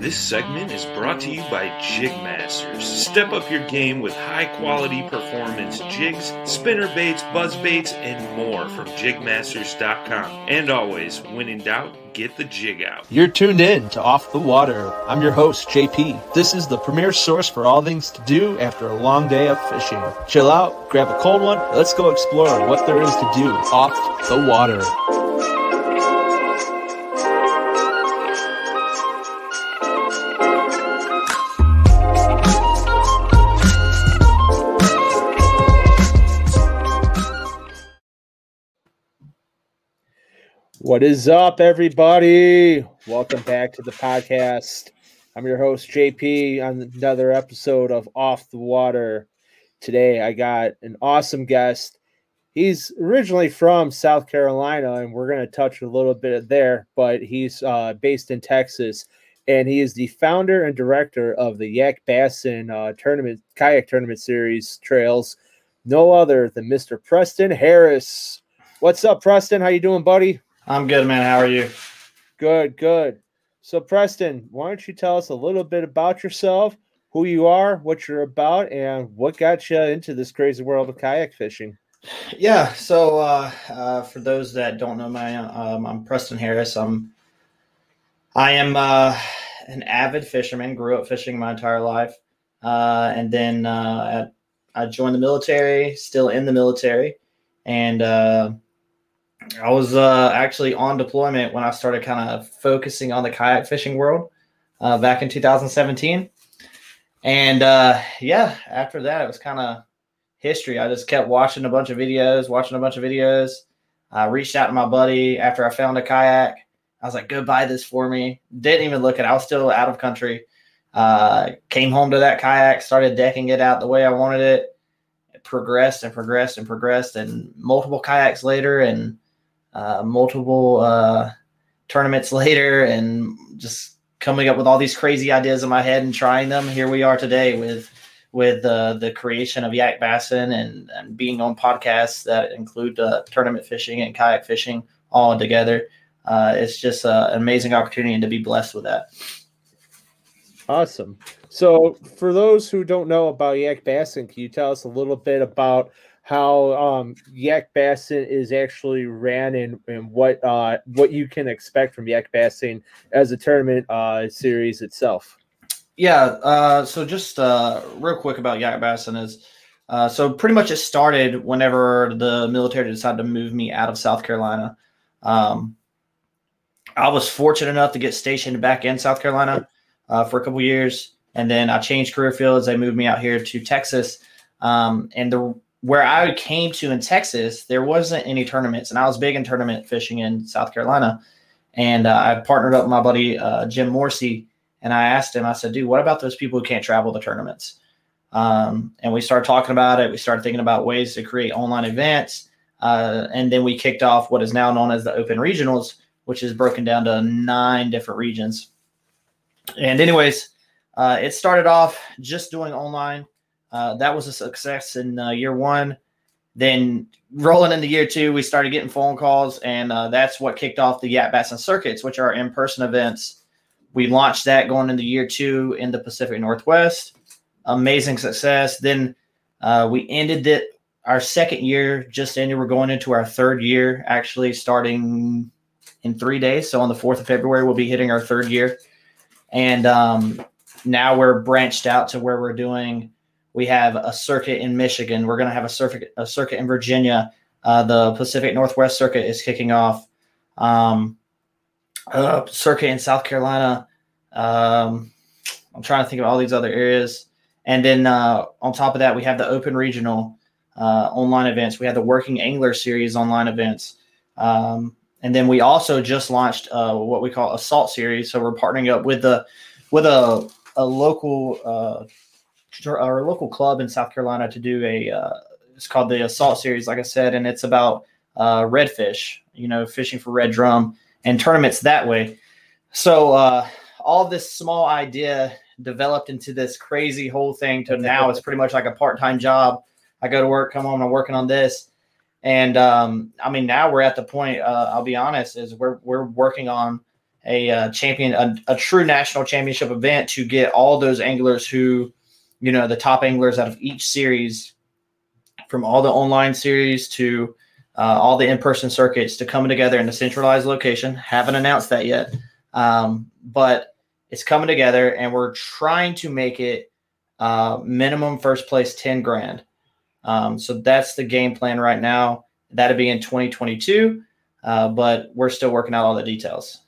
This segment is brought to you by Jigmasters. Step up your game with high quality performance jigs, spinner baits, buzz baits, and more from jigmasters.com. And always, when in doubt, get the jig out. You're tuned in to Off the Water. I'm your host, JP. This is the premier source for all things to do after a long day of fishing. Chill out, grab a cold one, let's go explore what there is to do off the water. What is up, everybody? Welcome back to the podcast. I'm your host, JP, on another episode of Off the Water. Today, I got an awesome guest. He's originally from South Carolina, and we're going to touch a little bit there, but he's uh, based in Texas, and he is the founder and director of the Yak Bassin uh, tournament, kayak tournament series trails. No other than Mr. Preston Harris. What's up, Preston? How you doing, buddy? I'm good, man. How are you? Good, good. So, Preston, why don't you tell us a little bit about yourself, who you are, what you're about, and what got you into this crazy world of kayak fishing? Yeah. So, uh, uh, for those that don't know my, um, I'm Preston Harris. I'm, I am uh, an avid fisherman. Grew up fishing my entire life, uh, and then uh, I joined the military. Still in the military, and uh, I was uh, actually on deployment when I started kind of focusing on the kayak fishing world uh, back in 2017. And uh, yeah, after that, it was kind of history. I just kept watching a bunch of videos, watching a bunch of videos. I reached out to my buddy after I found a kayak. I was like, go buy this for me. Didn't even look at it. I was still out of country. Uh, came home to that kayak, started decking it out the way I wanted it. it progressed and progressed and progressed. And multiple kayaks later, and uh, multiple uh, tournaments later and just coming up with all these crazy ideas in my head and trying them. Here we are today with with uh, the creation of Yak Bassin and, and being on podcasts that include uh, tournament fishing and kayak fishing all together. Uh, it's just uh, an amazing opportunity and to be blessed with that. Awesome. So, for those who don't know about Yak Bassin, can you tell us a little bit about how um, Yak Bassin is actually ran and, and what uh, what you can expect from Yak Bassin as a tournament uh, series itself. Yeah. Uh, so just uh, real quick about Yak Bassin is uh, so pretty much it started whenever the military decided to move me out of South Carolina. Um, I was fortunate enough to get stationed back in South Carolina uh, for a couple years, and then I changed career fields. They moved me out here to Texas. Um, and the where I came to in Texas, there wasn't any tournaments, and I was big in tournament fishing in South Carolina. And uh, I partnered up with my buddy uh, Jim Morsey, and I asked him, I said, "Dude, what about those people who can't travel to tournaments?" Um, and we started talking about it. We started thinking about ways to create online events, uh, and then we kicked off what is now known as the Open Regionals, which is broken down to nine different regions. And anyways, uh, it started off just doing online uh, that was a success in uh, year one. Then rolling into year two, we started getting phone calls, and uh, that's what kicked off the Yak Bassin Circuits, which are in person events. We launched that going into year two in the Pacific Northwest. Amazing success. Then uh, we ended it our second year, just ended. We're going into our third year, actually starting in three days. So on the 4th of February, we'll be hitting our third year. and um, now we're branched out to where we're doing. We have a circuit in Michigan. We're going to have a circuit a circuit in Virginia. Uh, the Pacific Northwest Circuit is kicking off. Um, uh, circuit in South Carolina. Um, I'm trying to think of all these other areas. And then uh, on top of that, we have the Open Regional uh, online events. We have the Working Angler Series online events. Um, and then we also just launched uh, what we call Assault Series. So we're partnering up with the with a a local uh, our local club in South Carolina to do a uh, it's called the Assault Series, like I said, and it's about uh, redfish. You know, fishing for red drum and tournaments that way. So uh, all this small idea developed into this crazy whole thing to now it's pretty much like a part-time job. I go to work, come home, I'm working on this. And um, I mean, now we're at the point. Uh, I'll be honest, is we're we're working on a uh, champion, a, a, true national championship event to get all those anglers who, you know, the top anglers out of each series, from all the online series to uh, all the in-person circuits, to come together in a centralized location. Haven't announced that yet, um, but it's coming together, and we're trying to make it uh, minimum first place ten grand. Um, so that's the game plan right now. That'll be in 2022, uh, but we're still working out all the details.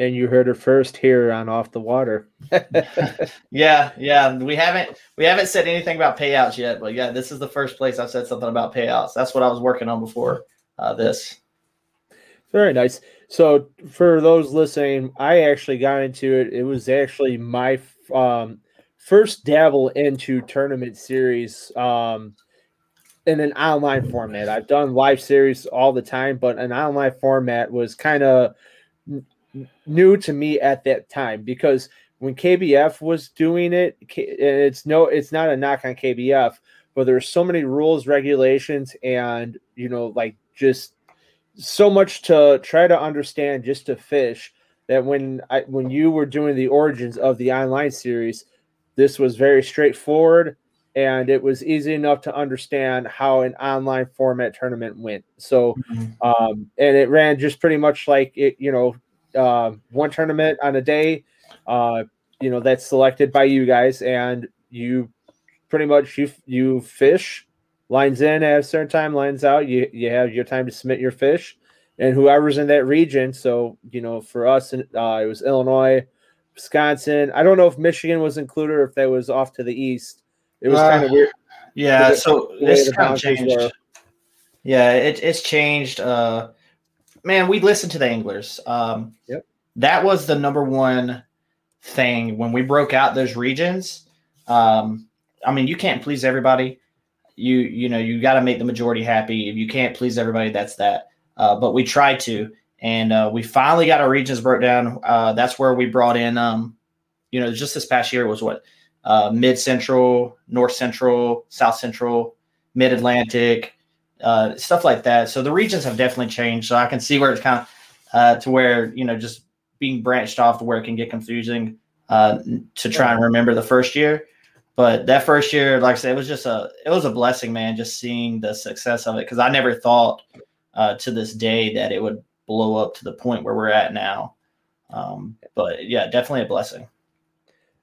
And you heard it first here on Off the Water. yeah, yeah. We haven't we haven't said anything about payouts yet, but yeah, this is the first place I've said something about payouts. That's what I was working on before uh, this. Very nice. So for those listening, I actually got into it. It was actually my um, first dabble into tournament series um, in an online format. I've done live series all the time, but an online format was kind of new to me at that time because when KBF was doing it, it's no, it's not a knock on KBF, but there's so many rules, regulations, and you know, like just so much to try to understand just to fish that when I when you were doing the origins of the online series, this was very straightforward and it was easy enough to understand how an online format tournament went. So, mm-hmm. um, and it ran just pretty much like it, you know, uh, one tournament on a day, uh, you know, that's selected by you guys, and you pretty much you you fish lines in at a certain time, lines out. You you have your time to submit your fish, and whoever's in that region. So you know, for us, uh, it was Illinois, Wisconsin. I don't know if Michigan was included or if that was off to the east. It was uh, kind of weird. Yeah, so this kind of changed. Were. Yeah, it, it's changed. Uh, man, we listened to the anglers. Um, yep. That was the number one thing when we broke out those regions. Um, I mean, you can't please everybody. You you know you got to make the majority happy. If you can't please everybody, that's that. Uh, but we tried to, and uh, we finally got our regions broke down. Uh, that's where we brought in, um, you know, just this past year was what uh, mid central, north central, south central, mid Atlantic, uh, stuff like that. So the regions have definitely changed. So I can see where it's kind of uh, to where you know just being branched off to where it can get confusing uh, to try and remember the first year. But that first year, like I said, it was just a it was a blessing, man. Just seeing the success of it because I never thought to this day that it would blow up to the point where we're at now. Um, but yeah, definitely a blessing.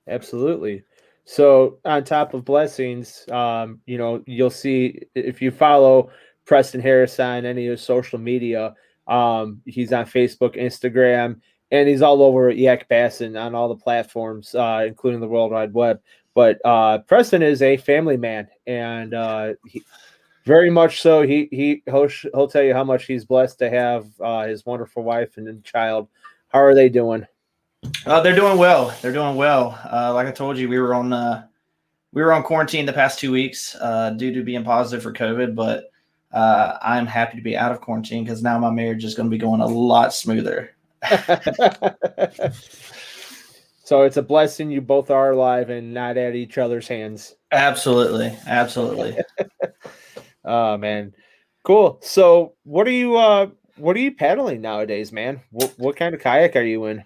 Absolutely. So on top of blessings, um, you know, you'll see if you follow Preston Harris on any of his social media, um, he's on Facebook, Instagram, and he's all over Yak Bassin on all the platforms, uh, including the World Wide Web. But uh, Preston is a family man, and uh, he, very much so. He he he'll, he'll tell you how much he's blessed to have uh, his wonderful wife and child. How are they doing? Uh, they're doing well. They're doing well. Uh, like I told you, we were on we were on quarantine the past two weeks due to being positive for COVID, but uh, I'm happy to be out of quarantine because now my marriage is going to be going a lot smoother. so it's a blessing you both are alive and not at each other's hands. Absolutely, absolutely. Oh man, cool. So what are you uh what are you paddling nowadays, man? What what kind of kayak are you in?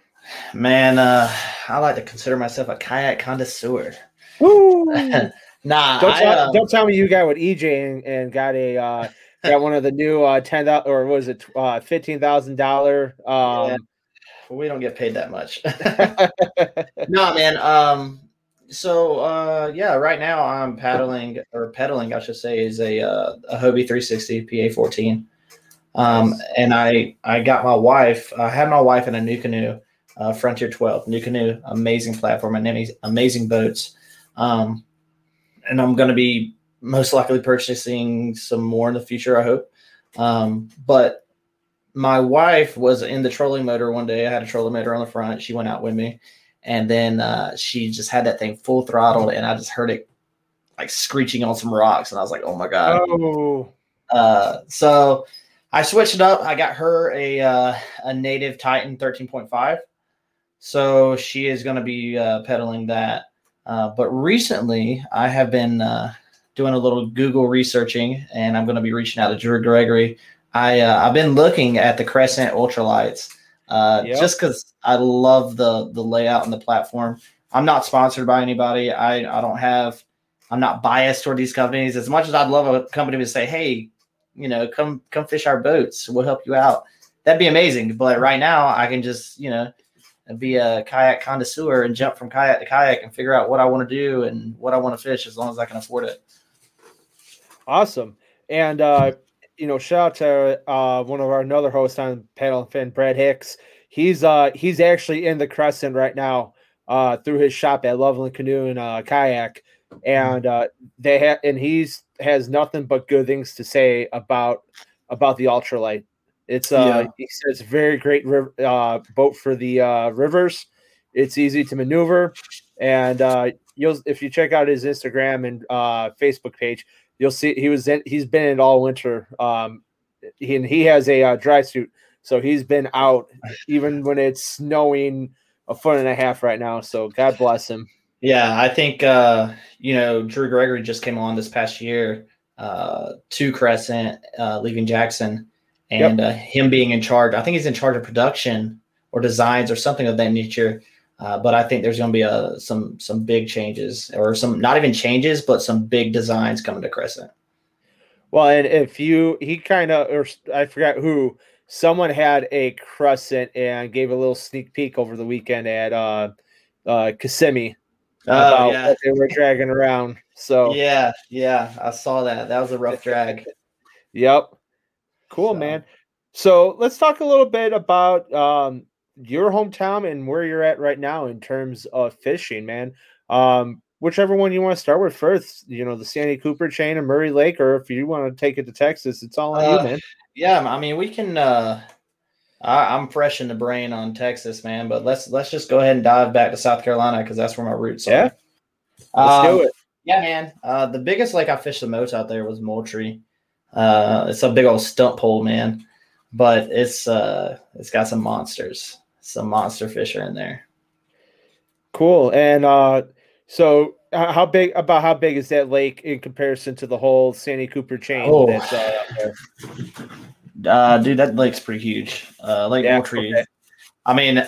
Man, uh I like to consider myself a kayak connoisseur. Woo! nah, don't, I, tell, uh, don't tell me you got with EJ and, and got a uh got one of the new uh ten or was it uh fifteen thousand dollar um we don't get paid that much. no, man. Um, so uh, yeah, right now I'm paddling or pedaling, I should say, is a uh, a Hobie 360 PA14. Um, and I I got my wife. I had my wife in a NuCanoe, uh, Frontier 12 NuCanoe, amazing platform and amazing, amazing boats. Um, and I'm going to be most likely purchasing some more in the future. I hope. Um, but my wife was in the trolling motor one day. I had a trolling motor on the front. She went out with me, and then uh, she just had that thing full throttled, and I just heard it like screeching on some rocks, and I was like, "Oh my god!" Oh, Uh, so I switched it up. I got her a uh, a Native Titan 13.5, so she is going to be uh, pedaling that. Uh, but recently, I have been uh, doing a little Google researching, and I'm going to be reaching out to Drew Gregory. I uh, I've been looking at the Crescent ultralights uh, Yep. just because I love the the layout and the platform. I'm not sponsored by anybody. I I don't have. I'm not biased toward these companies as much as I'd love a company to say, "Hey, you know, come come fish our boats. We'll help you out." That'd be amazing. But right now, I can just you know be a kayak connoisseur and jump from kayak to kayak and figure out what I want to do and what I want to fish as long as I can afford it. awesome. And uh, you know, shout out to uh one of our another host on Paddle and Fin, Brad Hicks. He's uh he's actually in the Crescent right now uh through his shop at Loveland Canoe and uh, Kayak, and uh they have and he's has nothing but good things to say about about the ultralight. It's uh Yeah. he says very great riv- uh boat for the uh rivers. It's easy to maneuver, and uh you'll if you check out his Instagram and uh Facebook page, you'll see he was in he's been in it all winter um he, and he has a uh, dry suit. So he's been out even when it's snowing a foot and a half right now. So god bless him. Yeah, I think uh, you know Drew Gregory just came on this past year uh, to Crescent, uh, leaving Jackson, and uh, him being in charge. I think he's in charge of production or designs or something of that nature. Uh, but I think there's going to be a, some some big changes or some not even changes, but some big designs coming to Crescent. well and if you he kind of or i forgot who someone had a crescent and gave a little sneak peek over the weekend at uh uh kissimmee about Oh yeah, what they were dragging around so yeah, yeah. I saw that. That was a rough drag. Yep. Cool, So- man. So let's talk a little bit about um, your hometown and where you're at right now in terms of fishing, man. Um, whichever one you want to start with first, you know, the Santee Cooper chain and Murray Lake, or if you want to take it to Texas, it's all on Uh, you, man. Yeah, I mean, we can. Uh, I, I'm fresh in the brain on Texas, man. But let's let's just go ahead and dive back to South Carolina because that's where my roots Yeah. are. Let's Um, do it. Yeah, man. Uh, the biggest lake I fished the most out there was Moultrie. Uh, it's a big old stump hole, man. But it's uh, it's got some monsters, some monster fish are in there. Cool. And uh, so how big about how big is that lake in comparison to the whole Santee Cooper chain? Oh. That's, uh? Uh, dude, that lake's pretty huge. Uh, Lake Yeah, Moultrie. okay. I mean,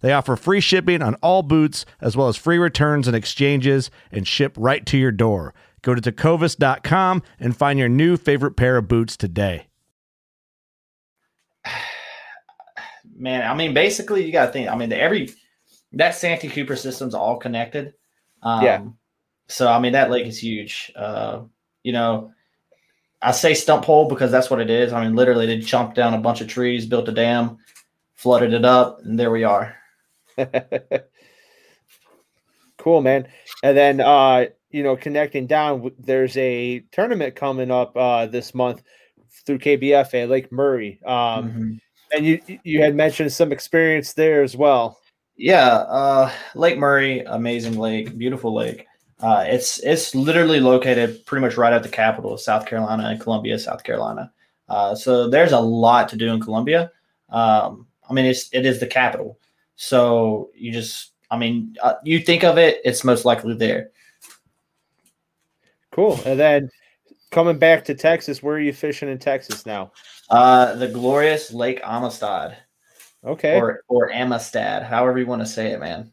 They offer free shipping on all boots, as well as free returns and exchanges, and ship right to your door. Go to tecovas.com and find your new favorite pair of boots today. man, I mean, basically, you got to think. I mean, the, every that Santee Cooper system's all connected. Um, Yeah. So I mean, that lake is huge. Uh, you know, I say stump hole because that's what it is. I mean, literally, they chomped down a bunch of trees, built a dam, flooded it up, and there we are. Cool, man. And then uh, you know, connecting down, there's a tournament coming up uh this month through KBFA, Lake Murray. Um Mm-hmm. and you you had mentioned some experience there as well. Yeah, uh, Lake Murray, amazing lake, beautiful lake. Uh, it's it's literally located pretty much right at the capital of South Carolina and Columbia, South Carolina. Uh, so there's a lot to do in Columbia. Um, I mean, it's it is the capital. So you just, I mean, uh, you think of it, it's most likely there. Cool. And then coming back to Texas, where are you fishing in Texas now? Uh, the glorious Lake Amistad Okay. or or Amistad, however you want to say it, man.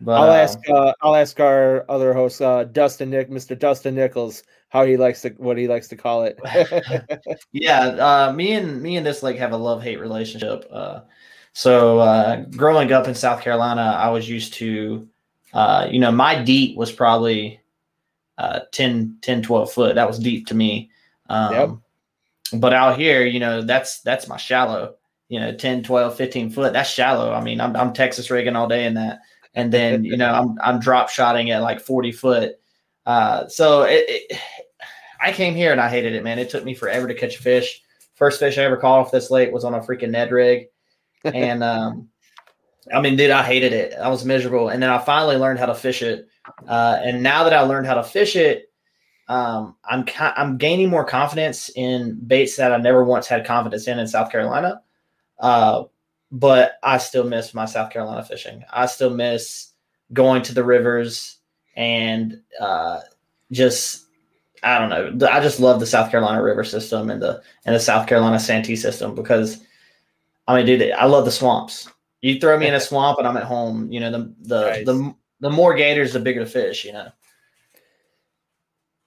But I'll uh, ask uh, I'll ask our other host, uh, Dustin Nick, Mr. Dustin Nichols, how he likes to what he likes to call it. yeah uh, me and me and this lake have a love hate relationship uh, so uh, growing up in south carolina i was used to uh, you know my deep was probably uh, 10 10 12 foot. That was deep to me. Um, Yep. but out here you know that's that's my shallow you know 10 12 15 foot. That's shallow. I mean i'm, I'm texas rigging all day in that. And then you know i'm, I'm drop shotting at like 40 foot. Uh, so it, it, I came here and I hated it, man. It took me forever to catch a fish. First fish I ever caught off this lake was on a freaking Ned rig, and um, I mean, dude, I hated it. I was miserable, and then I finally learned how to fish it. Uh, and now that I learned how to fish it, um, I'm I'm gaining more confidence in baits that I never once had confidence in in South Carolina. Uh, but I still miss my South Carolina fishing. I still miss going to the rivers and uh, just I don't know. I just love the South Carolina river system and the and the South Carolina Santee system because I mean, dude, I love the swamps. You throw me in a swamp and I'm at home. You know, the the Nice. the the more gators, the bigger the fish. You know.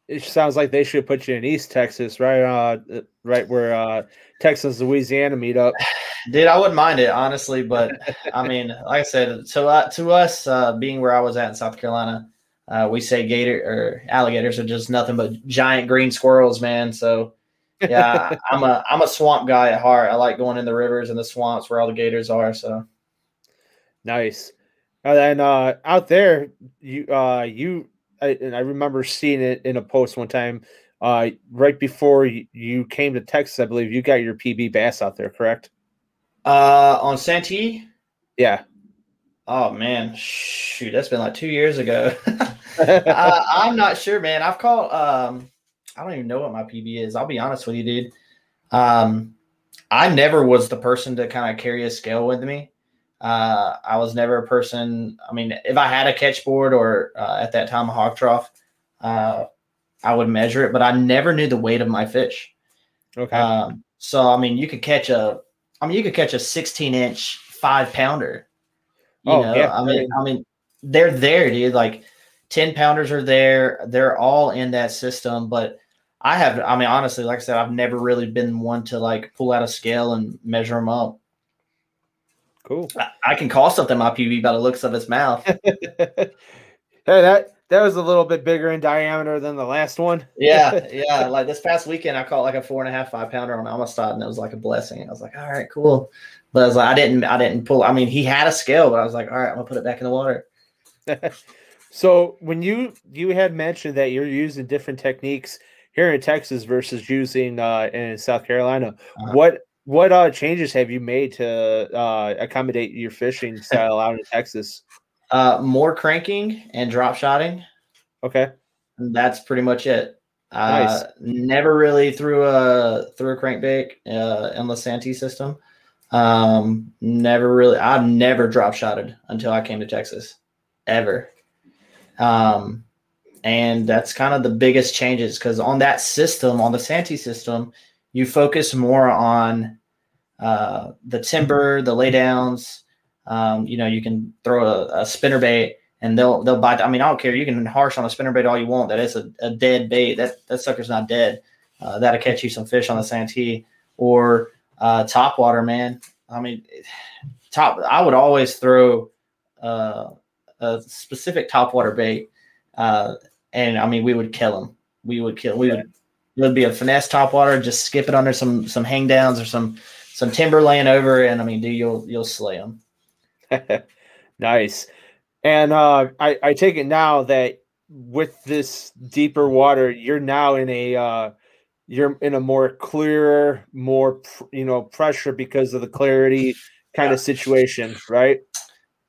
it sounds like they should put you in East Texas, right? Uh, right where uh, Texas, Louisiana meet up. Dude, I wouldn't mind it honestly, but I mean, like I said, to uh, to us, uh, being where I was at in South Carolina, uh, we say gator or alligators are just nothing but giant green squirrels, man. So yeah, I'm a I'm a swamp guy at heart. I like going in the rivers and the swamps where all the gators are. So Nice. And then uh, out there, you uh, you I, and I remember seeing it in a post one time. Uh, right before you, came to Texas, I believe you got your PB bass out there, correct? uh, on Santee, Yeah. oh man, shoot, that's been like two years ago. uh, I'm not sure, man. I've caught. Um, I don't even know what my PB is. I'll be honest with you, dude. Um, I never was the person to kind of carry a scale with me. Uh, I was never a person. I mean, if I had a catch board or uh, at that time a hog trough, uh, I would measure it, but I never knew the weight of my fish. okay. Um, so I mean, you could catch a, I mean, you could catch a 16 inch five pounder. You Oh, know, yeah, I mean. I mean, they're there, dude. Like 10 pounders are there. They're all in that system. But I have, I mean, honestly, like I said, I've never really been one to like pull out a scale and measure them up. cool. I, I can call something my PB by the looks of its mouth. hey, that that was a little bit bigger in diameter than the last one. yeah, yeah. Like this past weekend, I caught like a four and a half, five pounder on Amistad, and it was like a blessing. I was like, all right, cool. But I was like, I didn't, I didn't pull. I mean, he had a scale, but I was like, all right, I'm gonna put it back in the water. So when you you had mentioned that you're using different techniques here in Texas versus using uh, in South Carolina, Uh-huh. what what uh, changes have you made to uh, accommodate your fishing style out in Texas? Uh, more cranking and drop shotting. Okay, And that's pretty much it. Uh, Never really threw a threw a crankbait uh, in the Santee system. Um, never really. I've never drop shotted until I came to Texas, ever. Um, and that's kind of the biggest changes because on that system, on the Santee system, you focus more on uh, the timber, the laydowns. Um, you know, you can throw a, a spinner bait and they'll they'll bite. I mean, I don't care. You can harsh on a spinner bait all you want. That is a, a dead bait. That that sucker's not dead. Uh, that'll catch you some fish on the Santee or uh, top water, man. I mean, top. I would always throw uh, a specific top water bait, uh, and I mean, we would kill them. We would kill. We would. It would be a finesse top water. Just skip it under some some hang downs or some some timber laying over, and I mean, dude, you'll you'll slay them. nice. And uh, I, I take it now that with this deeper water, you're now in a uh, you're in a more clearer, more you know pressure because of the clarity kind yeah. of situation, right?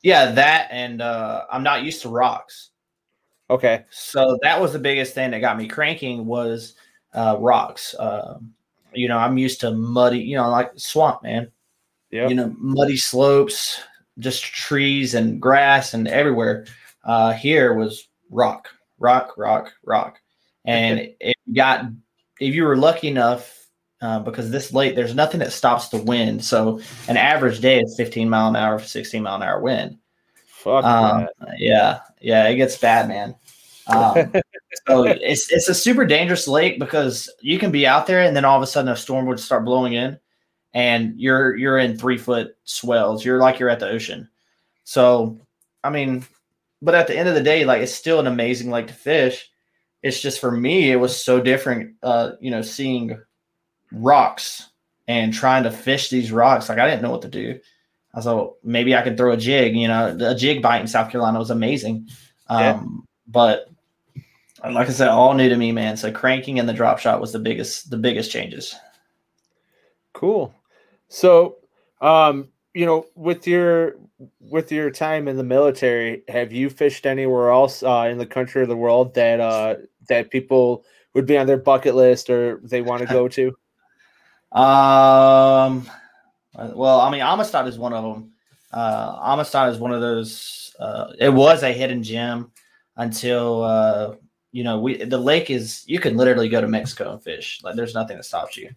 Yeah, that and uh, I'm not used to rocks. Okay, so that was the biggest thing that got me cranking was uh, rocks. Uh, you know, I'm used to muddy, you know, like swamp, man. Yeah, you know, muddy slopes, just trees and grass and everywhere. Uh, here was rock, rock, rock, rock, and it got if you were lucky enough, uh, because this late, there's nothing that stops the wind. So an average day is 15 mile an hour, 16 mile an hour wind. Fuck um, yeah, yeah, it gets bad, man. Um, so it's it's a super dangerous lake because you can be out there and then all of a sudden a storm would start blowing in, and you're you're in three foot swells. You're like you're at the ocean. So I mean, but at the end of the day, like it's still an amazing lake to fish it's just for me, it was so different. Uh, you know, seeing rocks and trying to fish these rocks. Like I didn't know what to do. I thought maybe I could throw a jig. You know, a jig bite in South Carolina was amazing. Um, yeah. But like I said, all new to me, man. So cranking and the drop shot was the biggest, the biggest changes. Cool. So, um, you know, with your with your time in the military, have you fished anywhere else uh, in the country or the world that uh, that people would be on their bucket list or they want to go to? Um, well, I mean, Amistad is one of them. Uh, Amistad is one of those. Uh, it was a hidden gem until uh, you know we the lake is. You can literally go to Mexico and fish. Like, there's nothing that stops you.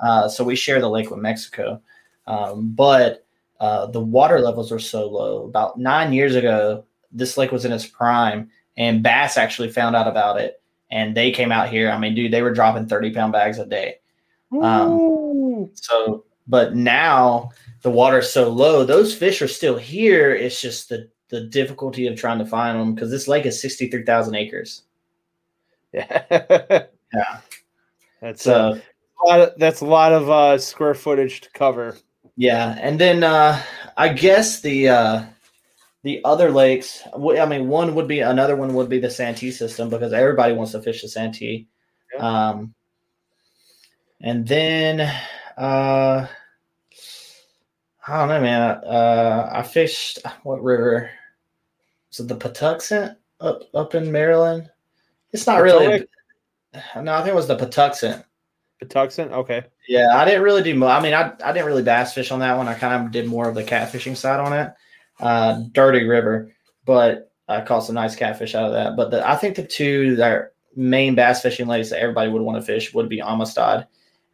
Uh, so we share the lake with Mexico, um, but uh, the water levels are so low. About nine years ago, this lake was in its prime, and bass actually found out about it, and they came out here. I mean, dude, they were dropping thirty pound bags a day. Um, so, but now the water is so low; those fish are still here. It's just the the difficulty of trying to find them because this lake is sixty three thousand acres. Yeah, yeah, that's uh, a lot of, that's a lot of uh, square footage to cover. Yeah, and then uh, I guess the uh, the other lakes. I mean, one would be another one would be the Santee system because everybody wants to fish the Santee. Yeah. Um, and then uh, I don't know, man. Uh, I fished what river? Was it the Patuxent up up in Maryland? It's not really. no, I think it was the Patuxent. Patuxent, okay. Yeah, I didn't really do. I mean, I, I didn't really bass fish on that one. I kind of did more of the catfishing side on it. Uh, Dirty River, but I caught some nice catfish out of that. But the, I think the two that main bass fishing lakes that everybody would want to fish would be Amistad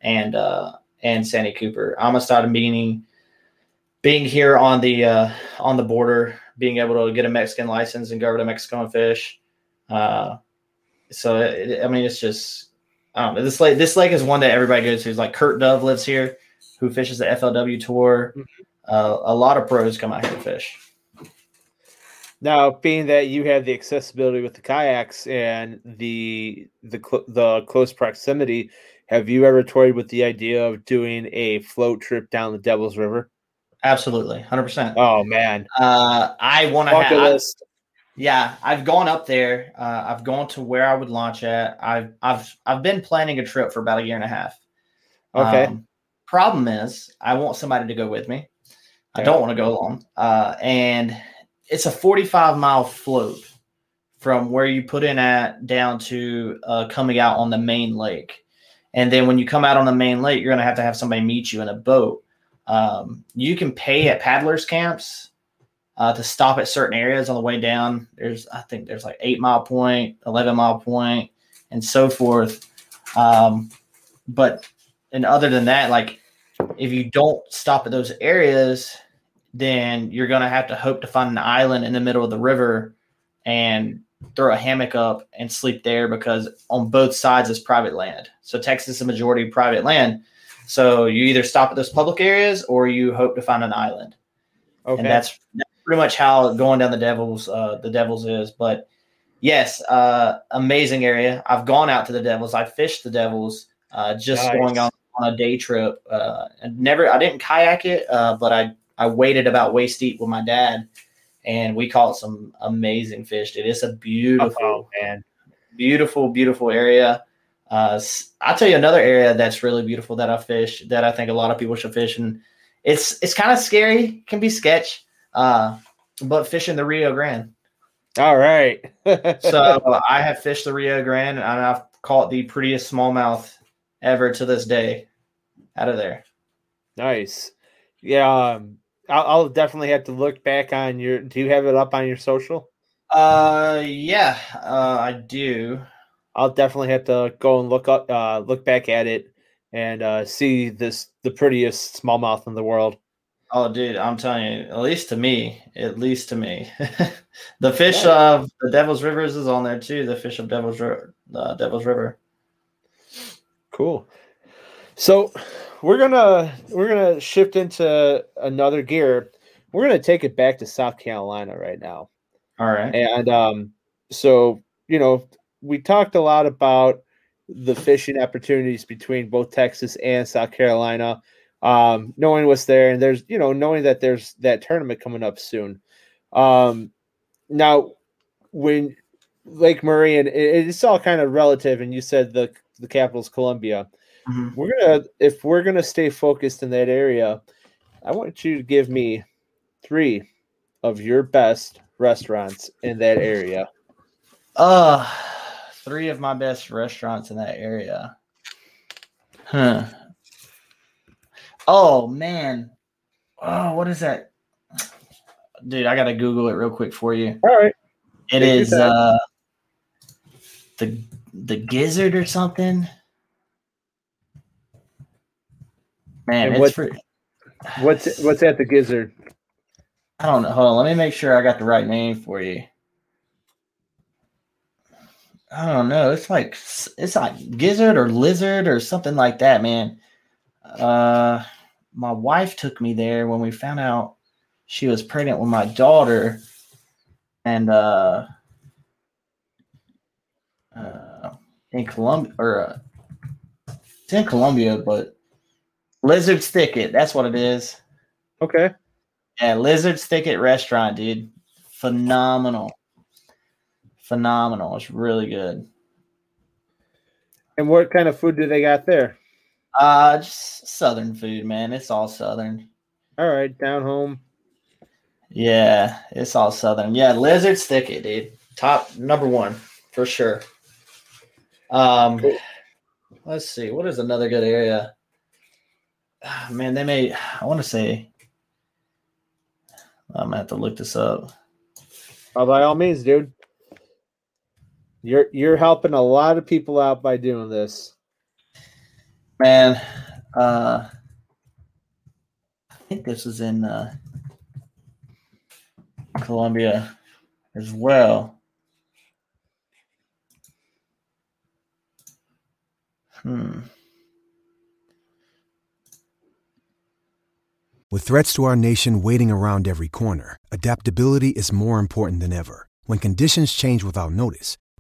and uh, and Santee Cooper. Amistad meaning being here on the uh, on the border, being able to get a Mexican license and go over to Mexico and fish. Uh, so it, I mean, it's just I don't know. This lake, this lake is one that everybody goes to. It's Like Kurt Dove lives here, who fishes the FLW tour. Mm-hmm. Uh, a lot of pros come out here to fish. Now, being that you have the accessibility with the kayaks and the the cl- the close proximity, have you ever toyed with the idea of doing a float trip down the Devil's River? Absolutely, hundred percent. Oh man, uh, I want to have. Yeah, I've gone up there. Uh, I've gone to where I would launch at. I've I've I've been planning a trip for about a year and a half. Okay. Um, problem is, I want somebody to go with me. I don't want to go alone. Uh, and it's a 45 mile float from where you put in at down to uh, coming out on the main lake. And then when you come out on the main lake, you're going to have to have somebody meet you in a boat. Um, you can pay at paddlers camps uh, to stop at certain areas on the way down. There's, I think there's like eight mile point, 11 mile point, and so forth. Um, but, and other than that, like if you don't stop at those areas, then you're to have to hope to find an island in the middle of the river and throw a hammock up and sleep there because on both sides is private land. So Texas is a majority private land. So you either stop at those public areas or you hope to find an island. Okay. And that's, that's pretty much how going down the Devils, uh, the Devils is. But yes, uh, amazing area. I've gone out to the Devils. I fished the Devils, uh, just nice. going on, on a day trip. Uh, and never, I didn't kayak it, uh, but I, I waded about waist deep with my dad and we caught some amazing fish, dude. It's a beautiful, Oh, man. beautiful, beautiful area. Uh, I'll tell you another area that's really beautiful that I fish that I think a lot of people should fish, and it's it's kind of scary, can be sketch, uh, but fishing the Rio Grande. All right. So I have fished the Rio Grande, and I've caught the prettiest smallmouth ever to this day out of there. nice. Yeah. Um, I'll, I'll definitely have to look back on your. Do you have it up on your social? Uh, yeah, uh, I do. I'll definitely have to go and look up, uh, look back at it, and uh, see this the prettiest smallmouth in the world. Oh, dude, I'm telling you, at least to me, at least to me, the fish Yeah. of the Devil's Rivers is on there too. The fish of Devil's River, uh, Devil's River. Cool. So we're gonna we're gonna shift into another gear. We're gonna take it back to South Carolina right now. All right. And um, so, you know, we talked a lot about the fishing opportunities between both Texas and South Carolina, um, knowing what's there, and there's, you know, knowing that there's that tournament coming up soon. Um, now, when Lake Murray and it- it's all kind of relative, and you said the the capital's Columbia. Mhm. We're gonna if we're gonna stay focused in that area, I want you to give me three of your best restaurants in that area. Uh, three of my best restaurants in that area. Huh. Oh man. Oh, what is that? Dude, I gotta Google it real quick for you. All right. It Take is uh the the gizzard or something. Man, And it's what- for, What's what's at the gizzard? I don't know. Hold on, let me make sure I got the right name for you. I don't know. It's like it's like gizzard or lizard or something like that, man. Uh, my wife took me there when we found out she was pregnant with my daughter, and uh, uh in Columbia or uh, it's in Columbia, but Lizard's Thicket. That's what it is. Okay. Yeah, Lizard's Thicket restaurant, dude. Phenomenal. Phenomenal. It's really good. And what kind of food do they got there? Uh just southern food, man. It's all southern. All right, down home. Yeah, it's all southern. Yeah, Lizard's Thicket, dude. Top number one for sure. Um Cool. let's see, what is another good area? Ah, Man, they may I want to say I'm gonna have to look this up. Oh, by all means, dude. You're you're helping a lot of people out by doing this. Man, uh I think this is in uh Columbia as well. Hmm. With threats to our nation waiting around every corner, adaptability is more important than ever. When conditions change without notice,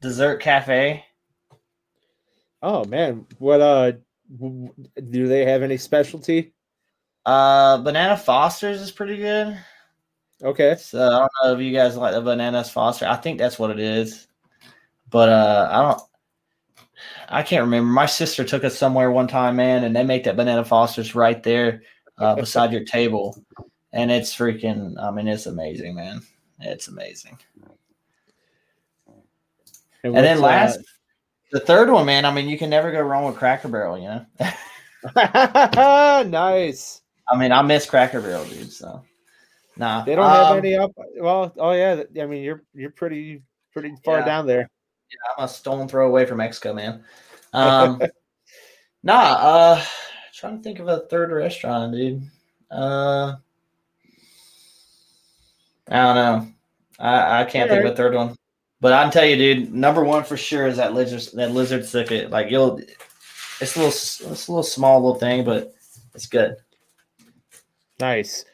dessert cafe. Oh man, what uh do they have any specialty? Uh Banana Foster's is pretty good. Okay. So I don't know if you guys like the bananas Foster. I think that's what it is. But uh I don't I can't remember. My sister took us somewhere one time, man, and they make that banana Foster's right there uh, beside your table. And it's freaking I mean it's amazing, man. It's amazing. And then what's, last the third one, man, I mean you can never go wrong with Cracker Barrel, you know. uh, nice. I mean, I miss Cracker Barrel, dude, so nah. They don't have um, any up. Well, oh yeah. I mean, you're you're pretty pretty far Yeah. down there. Yeah, I'm a stone throw away from Mexico, man. Um, nah, uh, trying to think of a third restaurant, dude. Uh, I don't know. I, I can't think of a third one. But I can tell you, dude, number one for sure is that lizard that lizard thicket. Like you'll, it's a little it's a little small little thing, but it's good. Nice.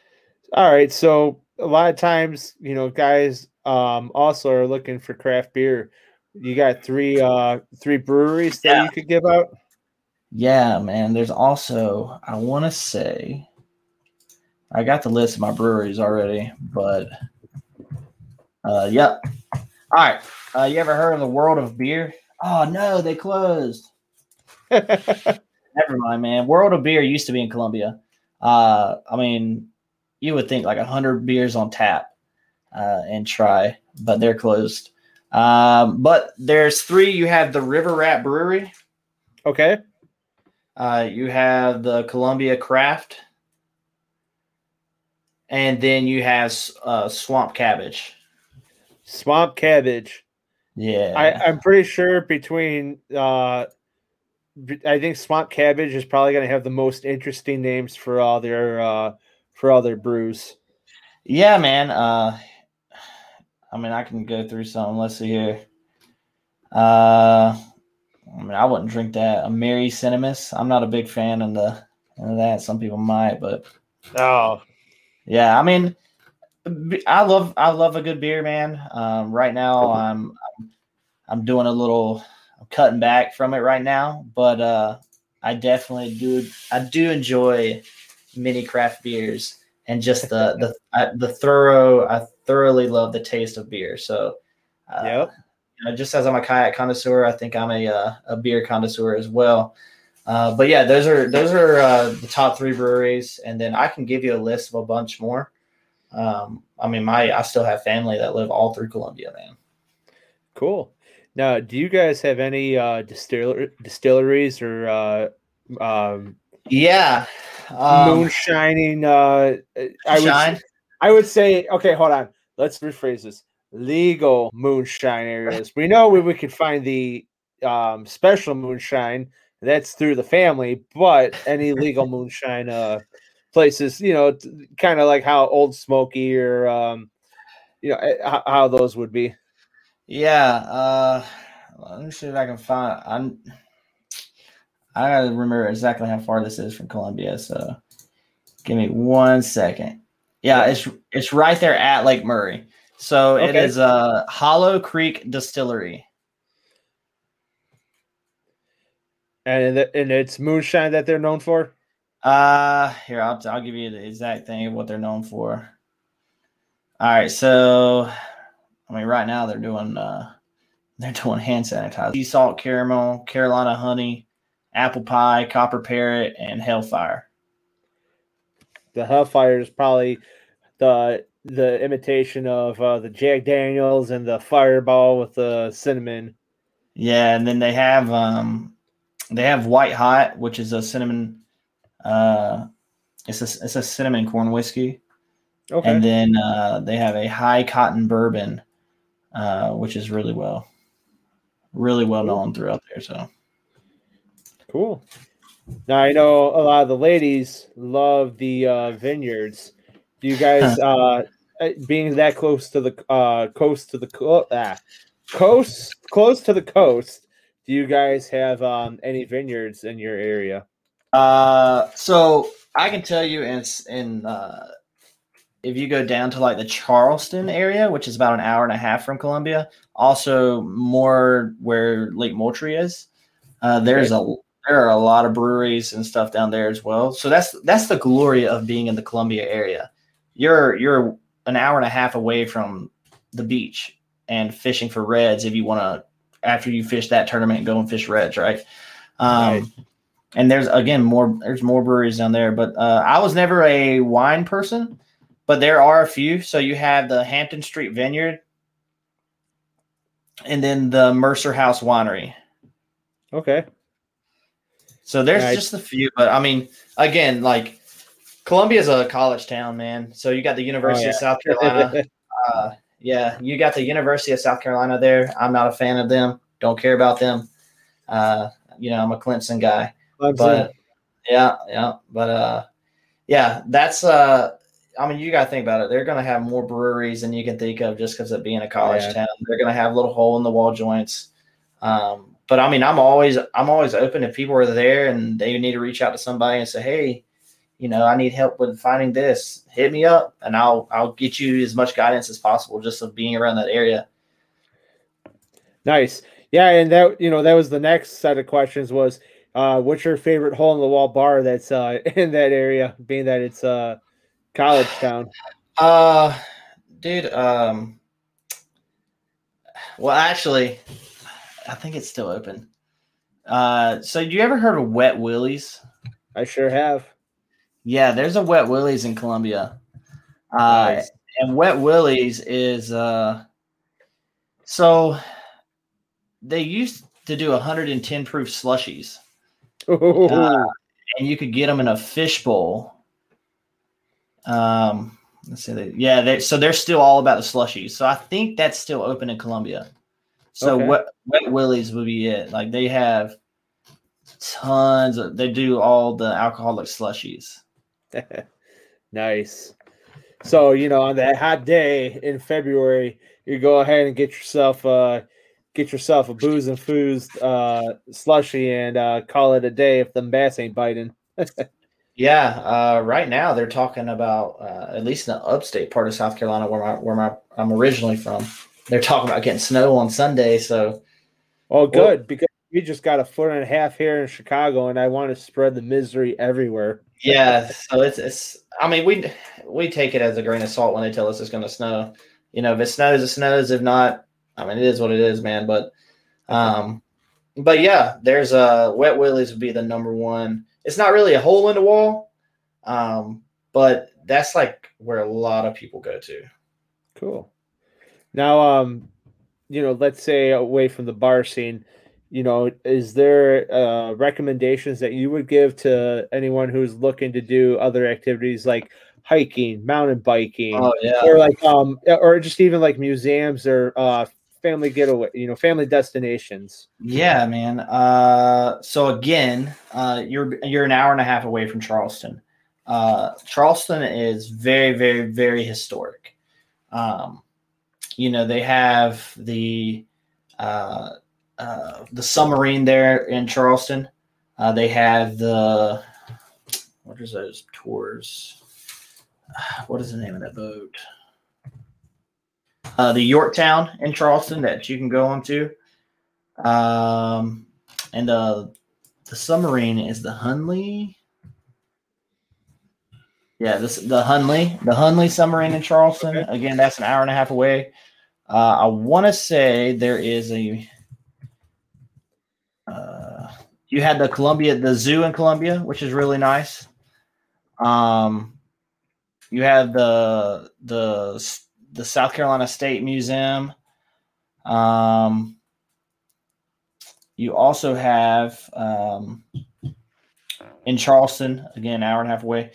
All right. So a lot of times, you know, guys um also are looking for craft beer. You got three uh three breweries that Yeah. you could give out. Yeah, man. There's also I want to say I got the list of my breweries already, but uh, yep. All right. Uh, you ever heard of the World of Beer? Oh no, they closed. Never mind, man. World of Beer used to be in Columbia. Uh, I mean, you would think like a hundred beers on tap uh, and try, but they're closed. Um, but there's three. You have the River Rat Brewery. okay. Uh, you have the Columbia Craft, and then you have uh, Swamp Cabbage. Swamp cabbage. Yeah, I, I'm pretty sure between uh I think Swamp Cabbage is probably gonna have the most interesting names for all their uh for all their brews. yeah, man. Uh, I mean, I can go through some. Let's see here. Uh, I mean, I wouldn't drink that. A Mary Cinemas. I'm not a big fan of the of that. Some people might, but Oh. Yeah, I mean, I love I love a good beer, man. Um, right now, I'm, I'm I'm doing a little I'm cutting back from it right now, but uh, I definitely do I do enjoy mini craft beers and just the the I, the thorough I thoroughly love the taste of beer. So, uh, Yep. you know, just as I'm a kayak connoisseur, I think I'm a uh, a beer connoisseur as well. Uh, but yeah, those are those are uh, the top three breweries, and then I can give you a list of a bunch more. Um, I mean, my I still have family that live all through Columbia, man. Cool. Now, do you guys have any uh distiller distilleries or uh um Yeah, um, moonshining uh I would I would say okay, hold on. Let's rephrase this. Legal moonshine areas. We know where we could find the um special moonshine. That's through the family, but any legal moonshine uh places, you know, kind of like how Old Smoky or um you know eh, how, how those would be. Yeah, uh, let me see if I can find. I'm. I gotta remember exactly how far this is from Columbia. So, give me one second. Yeah, it's it's right there at Lake Murray. So it Okay. is a Hollow Creek Distillery. And it- and it's moonshine that they're known for. Uh, here I'll I'll give you the exact thing of what they're known for. All right, so I mean, right now they're doing uh they're doing hand sanitizer, sea salt caramel, Carolina honey, apple pie, copper parrot, and hellfire. The Hellfire is probably the the imitation of uh, the Jack Daniels and the Fireball with the cinnamon. Yeah, and then they have um they have white hot, which is a cinnamon uh it's a it's a cinnamon corn whiskey. Okay. And then uh, they have a high cotton bourbon, uh, which is really well, really well known throughout there. So Cool. Now I know a lot of the ladies love the uh, vineyards. Do you guys, uh, uh, being that close to the uh, coast to the co- ah, coast, close to the coast, do you guys have um, any vineyards in your area? Uh, so I can tell you in in uh, if you go down to like the Charleston area, which is about an hour and a half from Columbia, also more where Lake Moultrie is. Uh, there's a there are a lot of breweries and stuff down there as well. So that's that's the glory of being in the Columbia area. You're you're an hour and a half away from the beach and fishing for reds if you want to after you fish that tournament go and fish reds, right? Um, Right. And there's again more there's more breweries down there but uh, i was never a wine person but there are a few. So you have the hampton street vineyard and then the mercer house winery. Okay. so there's Right. just a few but i mean again like columbia's a college town man. So you got the university of south carolina. Uh, yeah you got the university of south carolina there. I'm not a fan of them. Don't care about them. Uh, you know i'm a clemson guy but yeah, yeah, but uh, yeah, that's uh, I mean, you got to think about it. They're going to have more breweries than you can think of just because of being a college Yeah. town. They're going to have little hole in the wall joints. Um, but I mean, I'm always I'm always open if people are there and they need to reach out to somebody and say, hey, you know, I need help with finding this. Hit me up, and I'll I'll get you as much guidance as possible just of being around that area. Nice. Yeah, and that you know that was the next set of questions was uh what's your favorite hole in the wall bar that's uh in that area, being that it's uh college town. Uh, dude. Um. Well, actually, I think it's still open. Uh, so you ever heard of Wet Willies? I sure have. Yeah, there's a Wet Willies in Columbia. Uh, Nice. and Wet Willies is uh, so they used to do 110 proof slushies, Uh, and you could get them in a fishbowl. Um, let's see, they, yeah, they, so they're still all about the slushies. So I think that's still open in Columbia. So Okay. Wet, Wet Willies would be it. Like they have tons of, they do all the alcoholic slushies. nice. So, you know, on that hot day in February, you go ahead and get yourself uh get yourself a booze and foos uh slushy and uh call it a day if the bass ain't biting. Yeah, uh, right now they're talking about uh, at least in the upstate part of South Carolina, where my where my I'm originally from. They're talking about getting snow on Sunday. So Oh, good because we just got a foot and a half here in Chicago, and I want to spread the misery everywhere. yeah, so it's it's. I mean, we we take it as a grain of salt when they tell us it's going to snow. You know, if it snows, it snows. If not, I mean, it is what it is, man. But, um, but yeah, there's a wet willies would be the number one. It's not really a hole in the wall, um, but that's like where a lot of people go to. Cool. Now, um, you know, let's say away from the bar scene, you know, is there uh, recommendations that you would give to anyone who's looking to do other activities like hiking, mountain biking, Oh yeah. or like um, or just even like museums or uh, family getaway, you know, family destinations? Yeah, man. Uh, so again, uh, you're you're an hour and a half away from Charleston. Uh, Charleston is very, very, very historic. Um, you know, they have the uh, uh, the submarine there in Charleston. Uh, they have the what is those tours? What is the name of that boat? Uh, the Yorktown in Charleston that you can go on to. Um, and uh, the submarine is the Hunley. Yeah, this the Hunley, the Hunley submarine in Charleston. Okay. Again, that's an hour and a half away. Uh, I want to say there is a. Uh, you had the Columbia, the zoo in Columbia, which is really nice. Um, you have the the the South Carolina State Museum. Um, you also have um, in Charleston, again, an hour and a half away.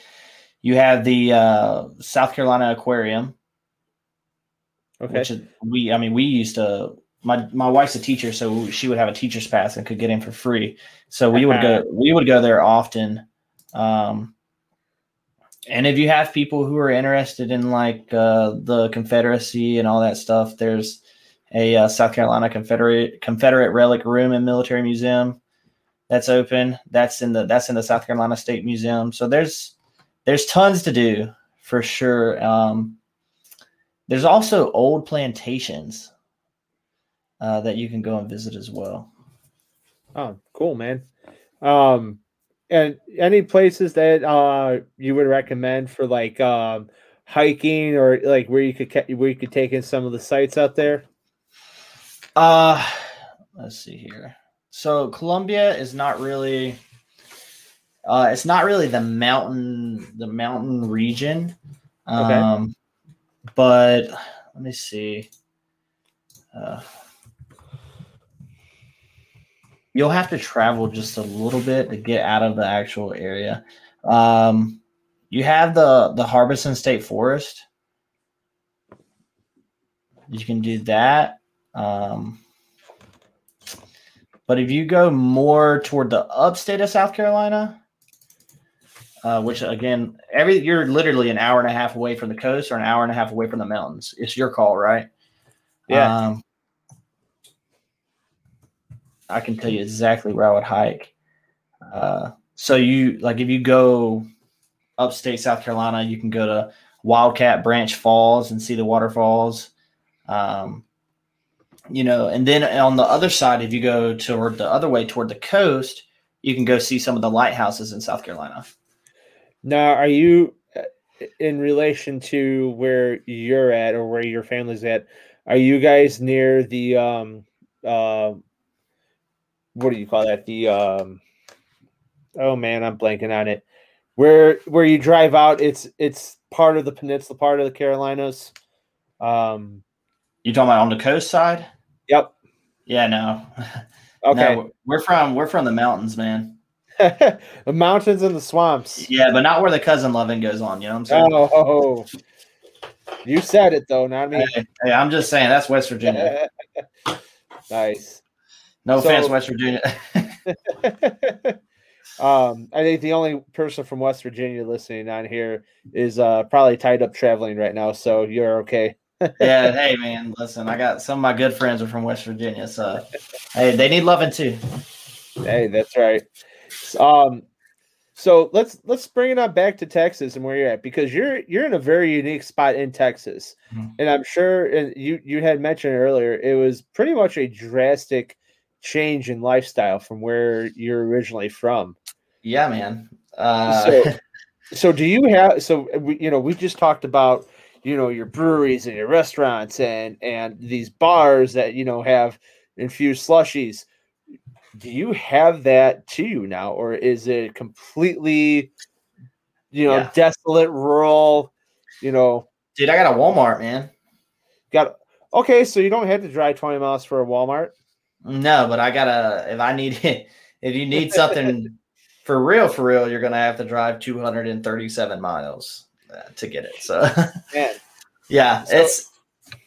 You have the uh, South Carolina Aquarium, Okay. which is, we, I mean, we used to. My my wife's a teacher, so she would have a teacher's pass and could get in for free. So we would go we would go there often. Um, and if you have people who are interested in like uh, the Confederacy and all that stuff, there's a uh, South Carolina Confederate Confederate Relic Room and Military Museum that's open. That's in the that's in the South Carolina State Museum. So there's there's tons to do for sure. Um, there's also old plantations uh, that you can go and visit as well. Oh, cool, man. Um, and any places that uh you would recommend for like um hiking or like where you could where you could take in some of the sites out there? Uh let's see here. So Columbia is not really uh it's not really the mountain the mountain region. Okay. Um but let me see. Uh You'll have to travel just a little bit to get out of the actual area. Um you have the the Harbison State Forest. You can do that. Um, but if you go more toward the upstate of South Carolina, uh, which again, every you're literally an hour and a half away from the coast or an hour and a half away from the mountains. It's your call, right? Yeah. Um, I can tell you exactly where I would hike. Uh, so you like if you go upstate South Carolina, you can go to Wildcat Branch Falls and see the waterfalls. Um, you know, and then on the other side, if you go toward the other way toward the coast, you can go see some of the lighthouses in South Carolina. Now, are you uh, in relation to where you're at or where your family's at? Are you guys near the um uh what do you call that? The um oh man, I'm blanking on it. Where where you drive out, it's it's part of the peninsula, part of the Carolinas. Um You talking about on the coast side? yep. Yeah, no. Okay. No, we're from we're from the mountains, man. the mountains and the swamps. Yeah, but not where the cousin loving goes on. You know what I'm saying? Oh, you said it though, not me. Hey, hey, I'm just saying that's West Virginia. nice. No So- offense, West Virginia. um, I think the only person from West Virginia listening on here is uh, probably tied up traveling right now, so you're okay. yeah, hey man, listen, I got some of my good friends are from West Virginia, so hey, they need loving too. Hey, that's right. Um, so let's let's bring it on back to Texas and where you're at because you're you're in a very unique spot in Texas, Mhm. and I'm sure and you you had mentioned earlier it was pretty much a drastic change in lifestyle from where you're originally from. Yeah, man. Uh, so, so do you have so we, you know we just talked about you know your breweries and your restaurants and and these bars that you know have infused slushies do you have that too now or is it completely you know Yeah. desolate rural you know dude, I got a Walmart, man. got okay so you don't have to drive 20 miles for a walmart No, but I gotta if I need it, if you need something for real, for real, you're gonna have to drive 237 miles uh, to get it. So yeah, So- it's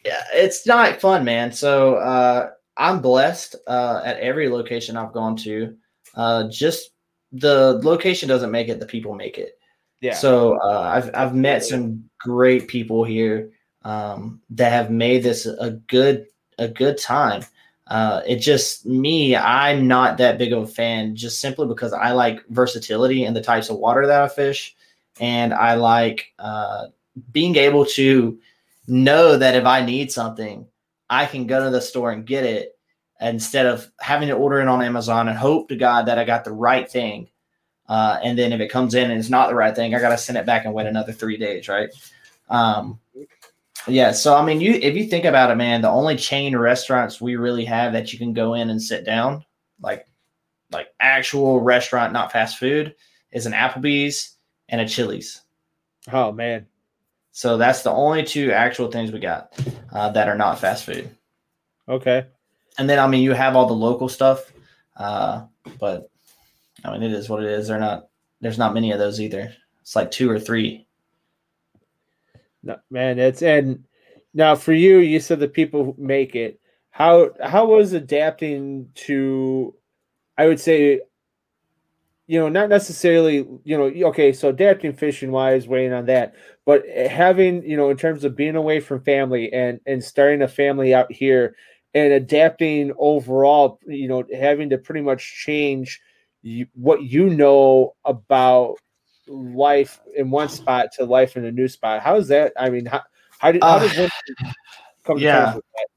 yeah, it's not fun, man. So uh, I'm blessed uh, at every location I've gone to. Uh, just the location doesn't make it; the people make it. yeah So uh, I've I've met some great people here um, that have made this a good a good time. Uh, it just me, I'm not that big of a fan, just simply because I like versatility and the types of water that I fish, and I like uh, being able to know that if I need something, I can go to the store and get it instead of having to order it on Amazon and hope to God that I got the right thing. Uh, and then if it comes in and it's not the right thing, I got to send it back and wait another three days, right? Um, yeah. So I mean, you if you think about it, man, the only chain restaurants we really have that you can go in and sit down, like like actual restaurant, not fast food, is an Applebee's and a Chili's. oh man So that's the only two actual things we got uh, that are not fast food. okay And then I mean, you have all the local stuff, uh, but I mean, it is what it is. They're not. There's not many of those either. It's like two or three. No, man, it's and now for you, you said the people make it. How how was adapting to? I would say, you know, not necessarily, you know, okay, so adapting fishing wise, weighing on that, but having, you know, in terms of being away from family and and starting a family out here and adapting overall, you know, having to pretty much change you, what you know about life in one spot to life in a new spot. How is that? I mean, how how, did, how Uh, come to yeah. terms with that?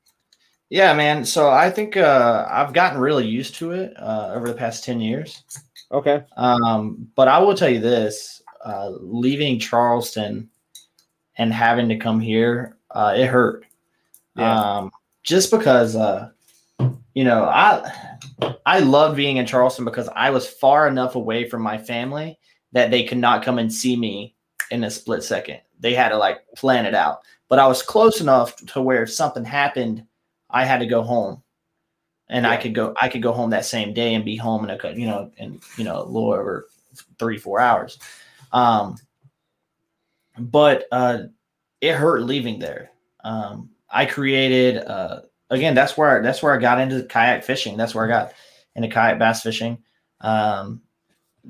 Yeah, man. So I think uh, I've gotten really used to it uh, over the past ten years. Okay. Um, but I will tell you this: uh, leaving Charleston and having to come here, uh, it hurt. Yeah. Um, just because, uh, you know, I I loved being in Charleston because I was far enough away from my family that they could not come and see me in a split second. They had to like plan it out. But I was close enough to where if something happened, I had to go home, and I could go. I could go home that same day and be home in a you know in you know a little over three four hours. Um, but uh, it hurt leaving there. Um, I created uh, again. That's where that's where I got into kayak fishing. That's where I got into kayak bass fishing. Um,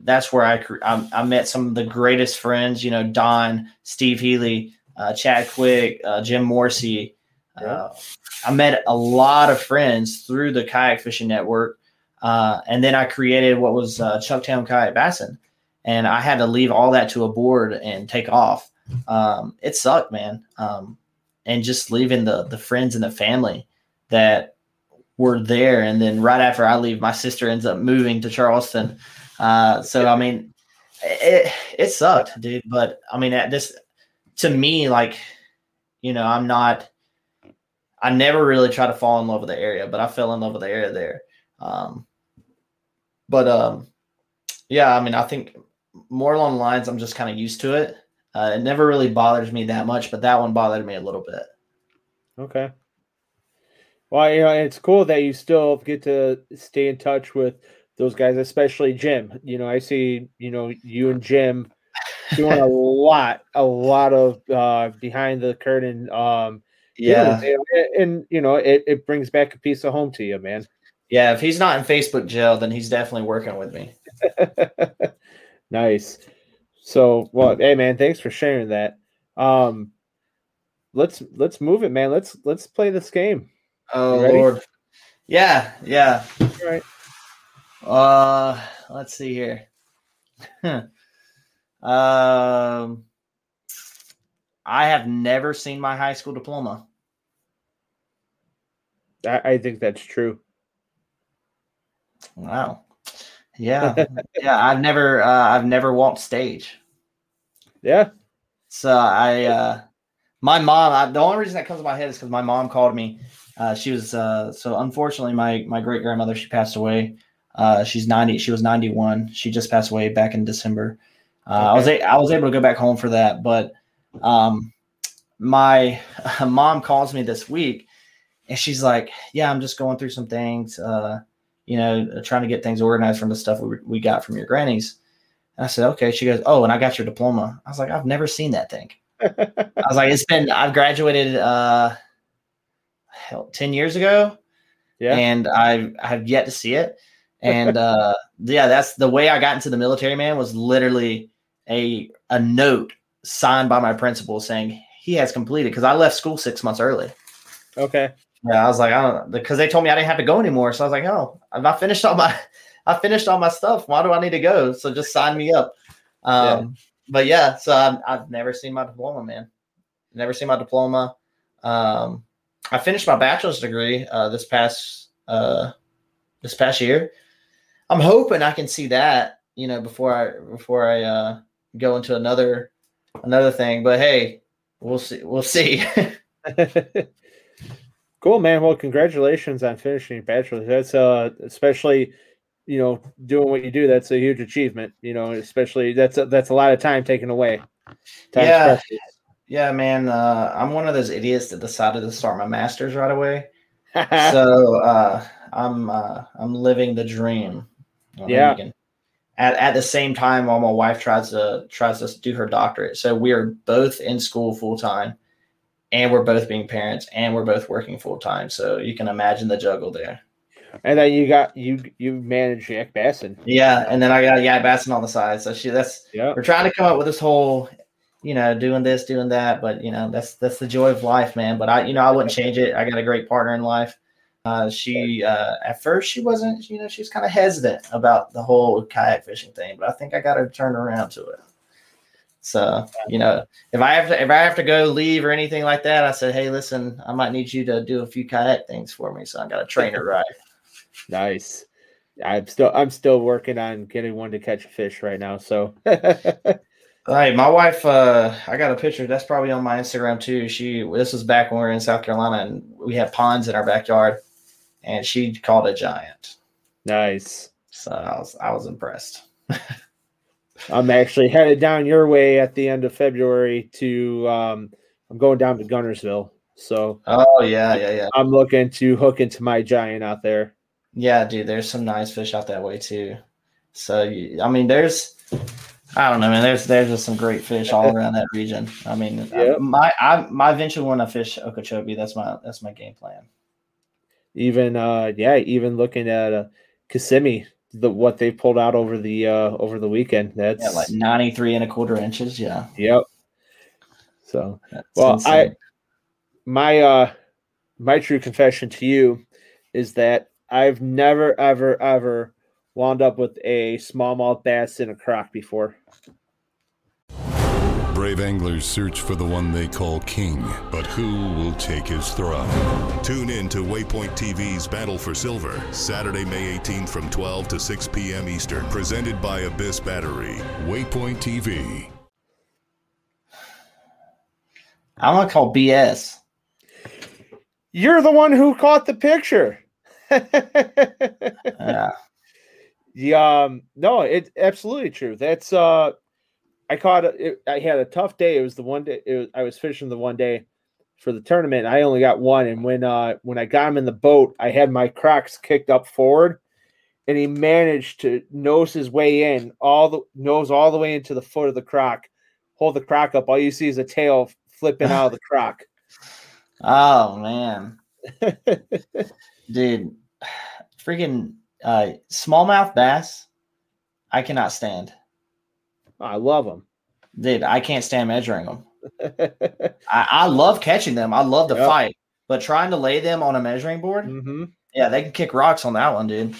that's where I, I, I met some of the greatest friends. You know, Don, Steve Healy, uh, Chad Quick, uh, Jim Morsey. Uh, I met a lot of friends through the kayak fishing network, uh, and then I created what was uh, Chucktown Kayak Bassin, and I had to leave all that to a board and take off. Um, it sucked, man, um, and just leaving the the friends and the family that were there, and then right after I leave, my sister ends up moving to Charleston. Uh, so I mean, it it sucked, dude. But I mean, at this to me, like, you know, I'm not. I never really try to fall in love with the area, but I fell in love with the area there. Um, but um, yeah, I mean, I think more along the lines, I'm just kind of used to it. Uh, it never really bothers me that much, but that one bothered me a little bit. Okay. Well, you know, it's cool that you still get to stay in touch with those guys, especially Jim. You know, I see, you know, you and Jim doing a lot, a lot of uh, behind the curtain. Um, yeah, and, and, you know, it, it brings back a piece of home to you, man. Yeah, if he's not in Facebook jail, then he's definitely working with me. nice. So, well, hey, man, thanks for sharing that. Um, let's let's move it, man. Let's let's play this game. Oh Lord. Yeah, yeah. All right. Uh let's see here. um I have never seen my high school diploma. I, I think that's true. Wow. Yeah. yeah, I've never uh I've never walked stage. Yeah. So I uh my mom I, the only reason that comes to my head is because my mom called me uh, she was uh, so unfortunately my my great grandmother she passed away. Uh, she's ninety. She was ninety one. She just passed away back in December. Okay. Uh, I was a, I was able to go back home for that, but um, my mom calls me this week, and she's like, "Yeah, I'm just going through some things. Uh, you know, trying to get things organized from the stuff we we got from your grannies." And I said, "Okay." She goes, "Oh, and I got your diploma." I was like, "I've never seen that thing." I was like, "It's been I've graduated." Uh, hell, 10 years ago. Yeah. And I I have yet to see it. And uh, yeah, that's the way I got into the military, man, was literally a a note signed by my principal saying he has completed because I left school six months early. Okay. Yeah, I was like, I don't because they told me I didn't have to go anymore. So I was like, oh, I finished all my I finished all my stuff. Why do I need to go? So just sign me up. Um, yeah. but yeah, so I've, I've never seen my diploma, man. Never seen my diploma. Um, I finished my bachelor's degree uh, this past uh, this past year. I'm hoping I can see that, you know, before I before I uh, go into another another thing. But hey, we'll see. We'll see. cool, man. Well, congratulations on finishing your bachelor's. That's uh, especially you know doing what you do. That's a huge achievement. You know, especially that's a, that's a lot of time taken away. Time yeah. Precious. Yeah, man. Uh, I'm one of those idiots that decided to start my master's right away. so uh, I'm uh, I'm living the dream. Yeah. At, at the same time, while my wife tries to tries to do her doctorate, so we are both in school full time, and we're both being parents, and we're both working full time. So you can imagine the juggle there. And then you got you you manage Yak Bassin. Yeah, and then I got Yak Bassin on the side. So she that's yeah. We're trying to come up with this whole you know, doing this, doing that. But you know, that's that's the joy of life, man. But I, you know, I wouldn't change it. I got a great partner in life. Uh, she uh, at first she wasn't, you know, she's kind of hesitant about the whole kayak fishing thing, but I think I got her turned around to it. So, you know, if I have to if I have to go leave or anything like that, I said, hey, listen, I might need you to do a few kayak things for me. So I got to train her right. nice. I'm still I'm still working on getting one to catch a fish right now. So Hey, my wife, uh, I got a picture. That's probably on my Instagram too. She, this was back when we were in South Carolina and we had ponds in our backyard, and she called a giant. Nice. So I was, I was impressed. I'm actually headed down your way at the end of February to, um, I'm going down to Guntersville. So, oh yeah, yeah, yeah. I'm looking to hook into my giant out there. Yeah, dude, there's some nice fish out that way too. So, I mean, there's I don't know, man. There's there's just some great fish all around that region. I mean, yep. I, my I my eventually want to fish Okeechobee. That's my that's my game plan. Even uh yeah, even looking at uh Kissimmee the what they pulled out over the uh over the weekend. That's Yeah, like 93 and a quarter inches. Yeah. yep. So That's Well, insane. my uh my true confession to you is that I've never ever ever wound up with a smallmouth bass in a crock before. Brave anglers search for the one they call king, but who will take his throne? Tune in to Waypoint TV's Battle for Silver, Saturday, May 18th from 12 to 6 p.m. Eastern, presented by Abyss Battery. Waypoint TV. I'm gonna call BS. You're the one who caught the picture. Yeah. Yeah, um, no, it's absolutely true. That's uh, I caught it. I had a tough day. It was the one day it was, I was fishing the one day for the tournament. I only got one, and when uh when I got him in the boat, I had my Crocs kicked up forward, and he managed to nose his way in all the nose all the way into the foot of the croc, hold the croc up. All you see is a tail flipping out of the croc. Oh man, dude, freaking uh, smallmouth bass. I cannot stand, I love them. dude. I can't stand measuring them. I, I love catching them. I love the Yep. fight, but trying to lay them on a measuring board, hmm yeah, they can kick rocks on that one, dude.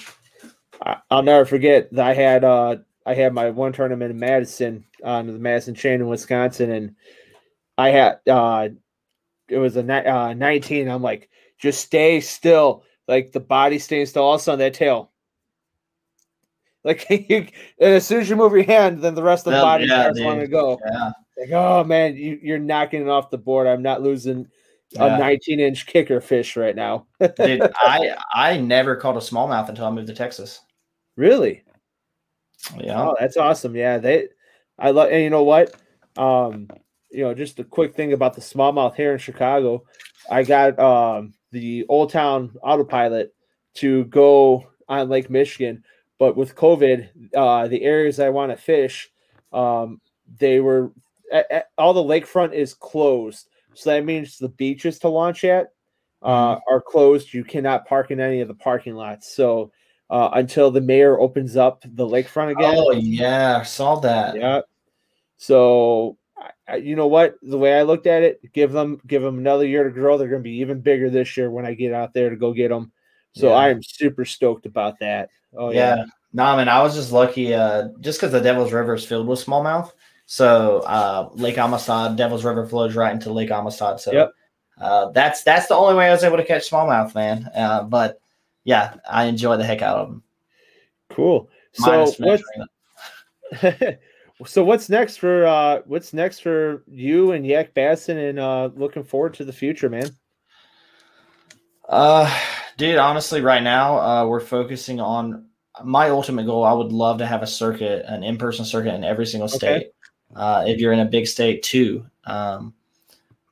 I, I'll never forget that I had uh I had my one tournament in Madison on the Madison chain in Wisconsin, and I had uh it was a ni- uh, 19. I'm like, just stay still, like the body staying still. All of a sudden, that tail, like you, and as soon as you move your hand, then the rest of the Yeah, body yeah, starts dude. wanting to go. Yeah, Like, oh man, you, you're knocking it off the board. I'm not losing a 19 inch kicker fish right now. dude. I I never caught a smallmouth until I moved to Texas. really? Yeah, Oh, that's awesome. Yeah, they I love and you know what? Um, you know, just a quick thing about the smallmouth here in Chicago. I got um the Old Town autopilot to go on Lake Michigan, but with COVID, uh the areas I want to fish, um, they were a- a- all the lakefront is closed. So that means the beaches to launch at uh, are closed. You cannot park in any of the parking lots. So uh, until the mayor opens up the lakefront again. Oh yeah, saw that. Yeah. So I, I, you know what? The way I looked at it, give them give them another year to grow. They're going to be even bigger this year when I get out there to go get them. So Yeah. I am super stoked about that. Oh yeah. yeah. Nah, man, I was just lucky, uh, just because the Devil's River is filled with smallmouth. So uh, Lake Amistad, Devil's River flows right into Lake Amistad. So Yep. uh, that's that's the only way I was able to catch smallmouth, man. Uh, but yeah, I enjoy the heck out of them. Cool. So what's so what's next for uh what's next for you and Yak Bassin and uh looking forward to the future, man. Uh, dude, honestly, right now, uh, we're focusing on my ultimate goal. I would love to have a circuit, an in-person circuit in every single Okay. state. Uh, if you're in a big state too. Um,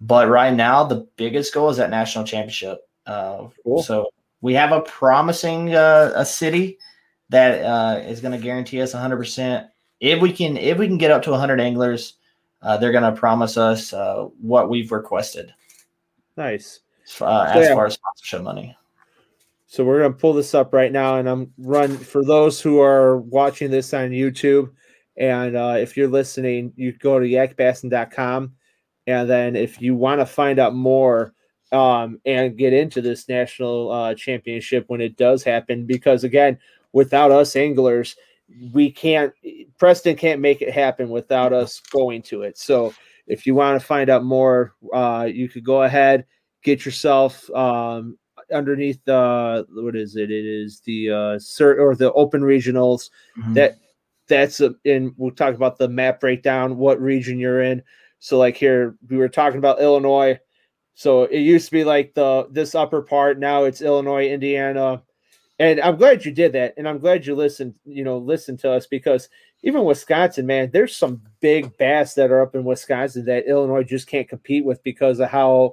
but right now, the biggest goal is that national championship. Uh, Cool. So we have a promising uh, a city that uh, is going to guarantee us 100. percent If we can, if we can get up to 100 anglers, uh, they're going to promise us uh, what we've requested Nice. Uh, as yeah. far as sponsorship money. So we're gonna pull this up right now, and I'm run for those who are watching this on YouTube. And uh, if you're listening, you go to yakbassin.com. And then if you want to find out more um, and get into this national uh, championship when it does happen, because again, without us anglers, we can't, Preston can't make it happen without us going to it. So if you want to find out more, uh, you could go ahead, get yourself um, underneath the, what is it? It is the, uh, cert or the open regionals Mhm. that that's a, in we'll talk about the map breakdown what region you're in so like here we were talking about illinois so it used to be like the this upper part now it's illinois indiana and i'm glad you did that and i'm glad you listened you know listen to us because even wisconsin man there's some big bass that are up in wisconsin that illinois just can't compete with because of how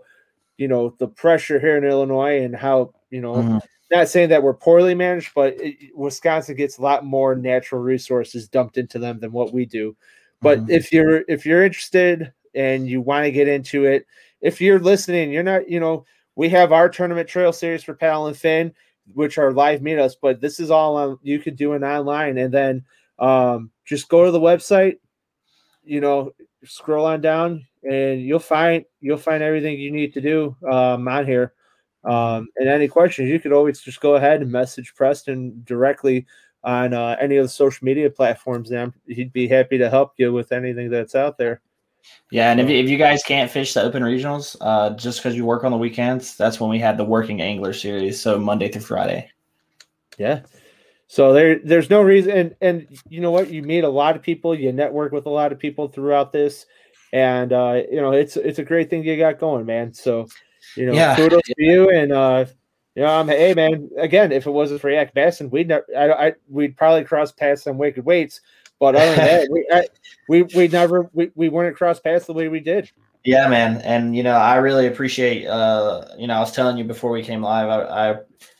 you know the pressure here in illinois and how you know Mhm. not saying that we're poorly managed, but it, Wisconsin gets a lot more natural resources dumped into them than what we do. But Mhm. if you're if you're interested and you want to get into it, if you're listening, you're not, you know, we have our tournament trail series for paddle and fin. which are live meetups, but this is all on you could do it online and then um, just go to the website, you know, scroll on down and you'll find you'll find everything you need to do um, on here. Um, and any questions, you could always just go ahead and message Preston directly on uh, any of the social media platforms. And he'd be happy to help you with anything that's out there. Yeah, and if, if you guys can't fish the open regionals, uh, just because you work on the weekends, that's when we had the working angler series. So Monday through Friday. Yeah. So there, there's no reason, and and you know what, you meet a lot of people, you network with a lot of people throughout this, and uh, you know it's it's a great thing you got going, man. So you know, Yeah. kudos to you, and uh, you know, I'm hey man, again, if it wasn't for Yak Bassin, we'd never, I, I, we'd probably cross paths on Wicked Weights, but other than that, we, I, we, we never, we, we wouldn't cross paths the way we did. Yeah, man, and you know, I really appreciate. Uh, you know, I was telling you before we came live, I, I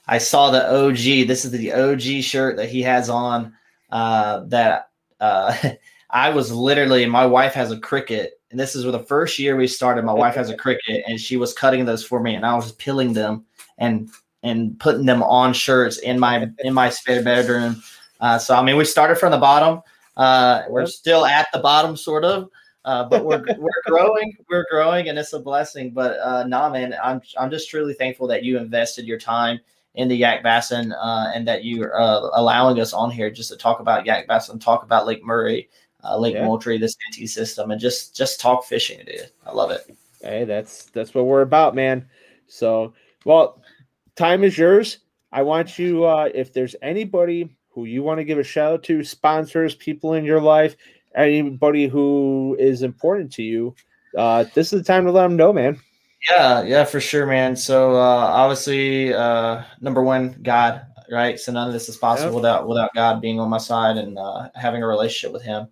I saw the OG. This is the OG shirt that he has on. Uh, that uh, I was literally. My wife has a Cricut, and this is the first year we started. My wife has a Cricut, and she was cutting those for me, and I was peeling them and and putting them on shirts in my in my spare bedroom. Uh, so I mean, we started from the bottom. Uh, we're still at the bottom, sort of. Uh, but we're we're growing, we're growing, and it's a blessing. But uh, nah, man, I'm I'm just truly thankful that you invested your time in the Yak Bassin uh, and that you are uh, allowing us on here just to talk about Yak Bassin, talk about Lake Murray, uh, Lake Yeah. Moultrie, the Santee system, and just just talk fishing, dude. I love it. Hey, that's that's what we're about, man. So, well, time is yours. I want you, uh, if there's anybody who you want to give a shout out to, sponsors, people in your life, anybody who is important to you, uh, this is the time to let them know, man. Yeah, yeah, for sure, man. So uh, obviously, uh, number one, God, right? So none of this is possible Yep. without without God being on my side and uh, having a relationship with Him.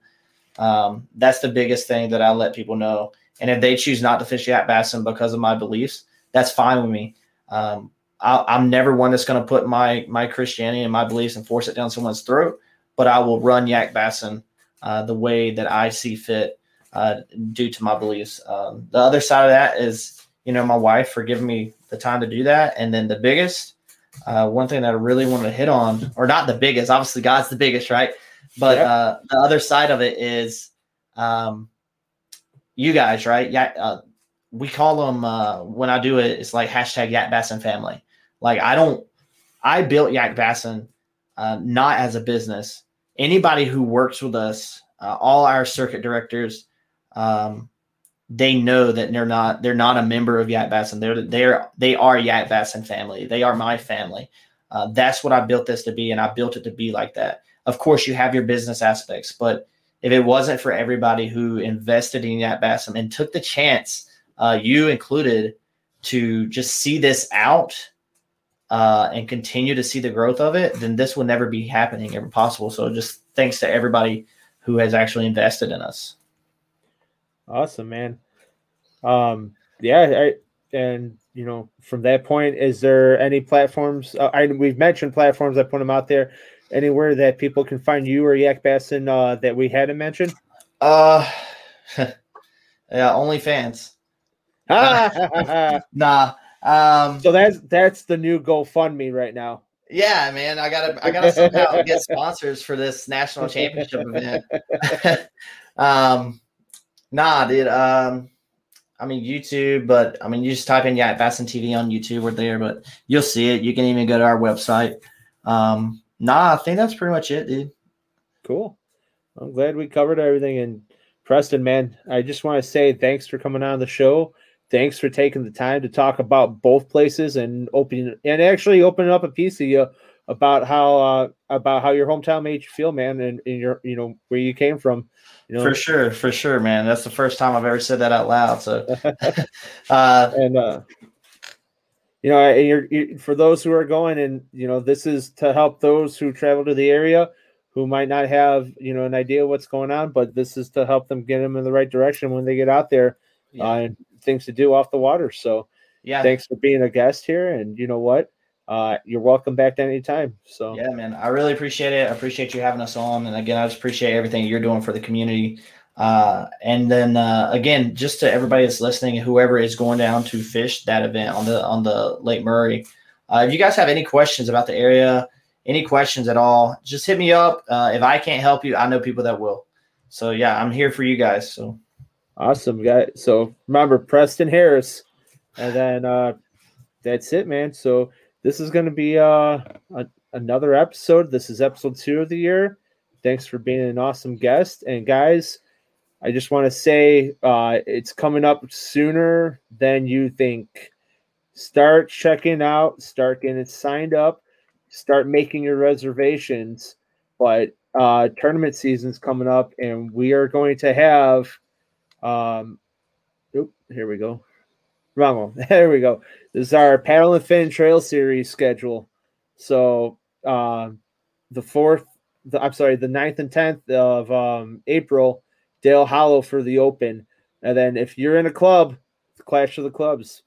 Um, that's the biggest thing that I let people know. And if they choose not to fish Yak Bassin because of my beliefs, that's fine with me. Um, I, I'm never one that's going to put my my Christianity and my beliefs and force it down someone's throat. But I will run Yak Bassin uh, the way that I see fit uh, due to my beliefs. Um, the other side of that is you know, my wife for giving me the time to do that. And then the biggest, uh, one thing that I really wanted to hit on, or not the biggest, obviously God's the biggest, right? But Yeah. uh, the other side of it is um, you guys, right? Yeah, uh, we call them uh, when I do it. It's like hashtag Yak Bassin family. Like I don't, I built Yak Bassin uh, not as a business. Anybody who works with us, uh, all our circuit directors, um, they know that they're not they're not a member of Yak Bassin. They're they're they are Yak Bassin family. They are my family. Uh, that's what I built this to be, and I built it to be like that. Of course, you have your business aspects, but if it wasn't for everybody who invested in Yak Bassin and took the chance, uh, you included, to just see this out uh, and continue to see the growth of it, then this will never be happening ever possible. So just thanks to everybody who has actually invested in us. Awesome, man. Um, yeah, I, and you know, from that point, is there any platforms? Uh, I we've mentioned platforms. I put them out there. Anywhere that people can find you or Yak Bassin uh, that we hadn't mentioned. Uh, yeah, OnlyFans. so Nah. Um, so that's that's the new GoFundMe right now. yeah, man, I gotta, I gotta somehow get sponsors for this national championship event. um, nah, dude. Um, I mean YouTube, but I mean you just type in Yak Bassin TV on YouTube. We're there, but you'll see it. You can even go to our website. Um, nah, I think that's pretty much it, dude. Cool. I'm glad we covered everything. And Preston, man, I just want to say thanks for coming on the show. Thanks for taking the time to talk about both places and opening and actually opening up a piece of you about how uh, about how your hometown made you feel, man, and, and your you know where you came from. You know, For sure, for sure, man. That's the first time I've ever said that out loud. So, uh, and uh you know and you're, you for those who are going and you know this is to help those who travel to the area who might not have you know an idea what's going on but this is to help them get them in the right direction when they get out there Yeah. uh, and things to do off the water so yeah, thanks for being a guest here and you know what uh you're welcome back to any time so Yeah, man. I really appreciate it. I appreciate you having us on. And again, I just appreciate everything you're doing for the community. Uh, and then uh, again, just to everybody that's listening, whoever is going down to fish that event on the on the Lake Murray, Uh, if you guys have any questions about the area, any questions at all, just hit me up. Uh, if I can't help you, I know people that will. So yeah, I'm here for you guys. So awesome, guys. So remember Preston Harris, and then uh, that's it, man. So this is going to be uh, a, another episode. This is episode two of the year. Thanks for being an awesome guest, and guys. I just want to say uh, it's coming up sooner than you think. Start checking out, start getting signed up, start making your reservations. But uh, tournament season's coming up, and we are going to have. Um, oop, here we go. Wrong one. There we go. This is our Paddle and Fin Trail Series schedule. So um, the fourth, the, I'm sorry, the 9th and 10th of um, April Dale Hollow for the Open. And then if you're in a club, Clash of the Clubs.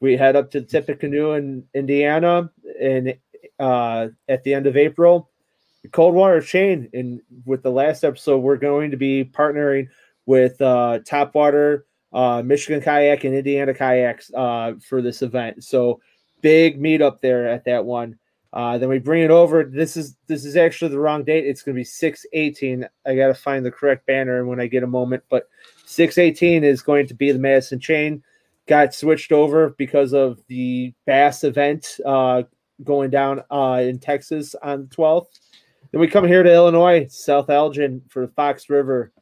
We head up to Tippecanoe in Indiana and uh, at the end of April. Coldwater Chain. And with the last episode, we're going to be partnering with uh, Topwater, uh, Michigan Kayak, and Indiana Kayaks uh, for this event. So big meetup there at that one. Uh, then we bring it over. This is this is actually the wrong date. It's going to be six eighteen. I got to find the correct banner when I get a moment. But six eighteen is going to be the Madison Chain. Got switched over because of the Bass event uh, going down uh, in Texas on the twelfth. Then we come here to Illinois, South Elgin for the Fox River,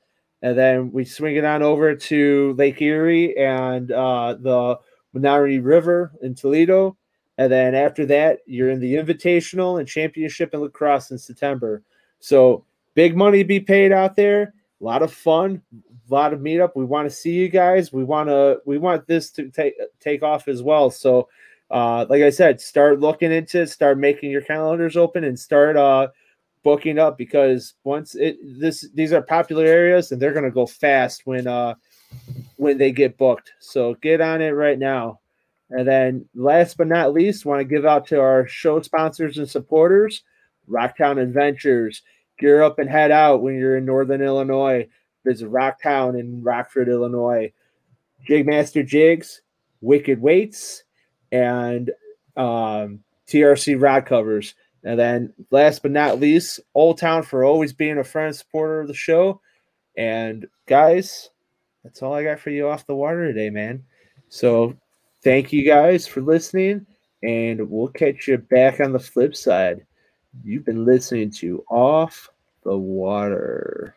and then we swing it on over to Lake Erie and uh, the Maumee River in Toledo and then after that, you're in the Invitational and Championship and La Crosse in September. So big money to be paid out there. A lot of fun, a lot of meetup. We want to see you guys. We want to we want this to take take off as well. So uh, like I said, start looking into it, start making your calendars open and start uh, booking up because once it this these are popular areas and they're gonna go fast when uh when they get booked. So get on it right now. And then, last but not least, want to give out to our show sponsors and supporters Rocktown Adventures. Gear up and head out when you're in Northern Illinois. Visit Rocktown in Rockford, Illinois. Jigmaster Jigs, Wicked Weights, and um, TRC Rod Covers. And then, last but not least, Old Town for always being a friend and supporter of the show. And guys, that's all I got for you off the water today, man. So thank you guys for listening, and we'll catch you back on the flip side. You've been listening to Off the Water.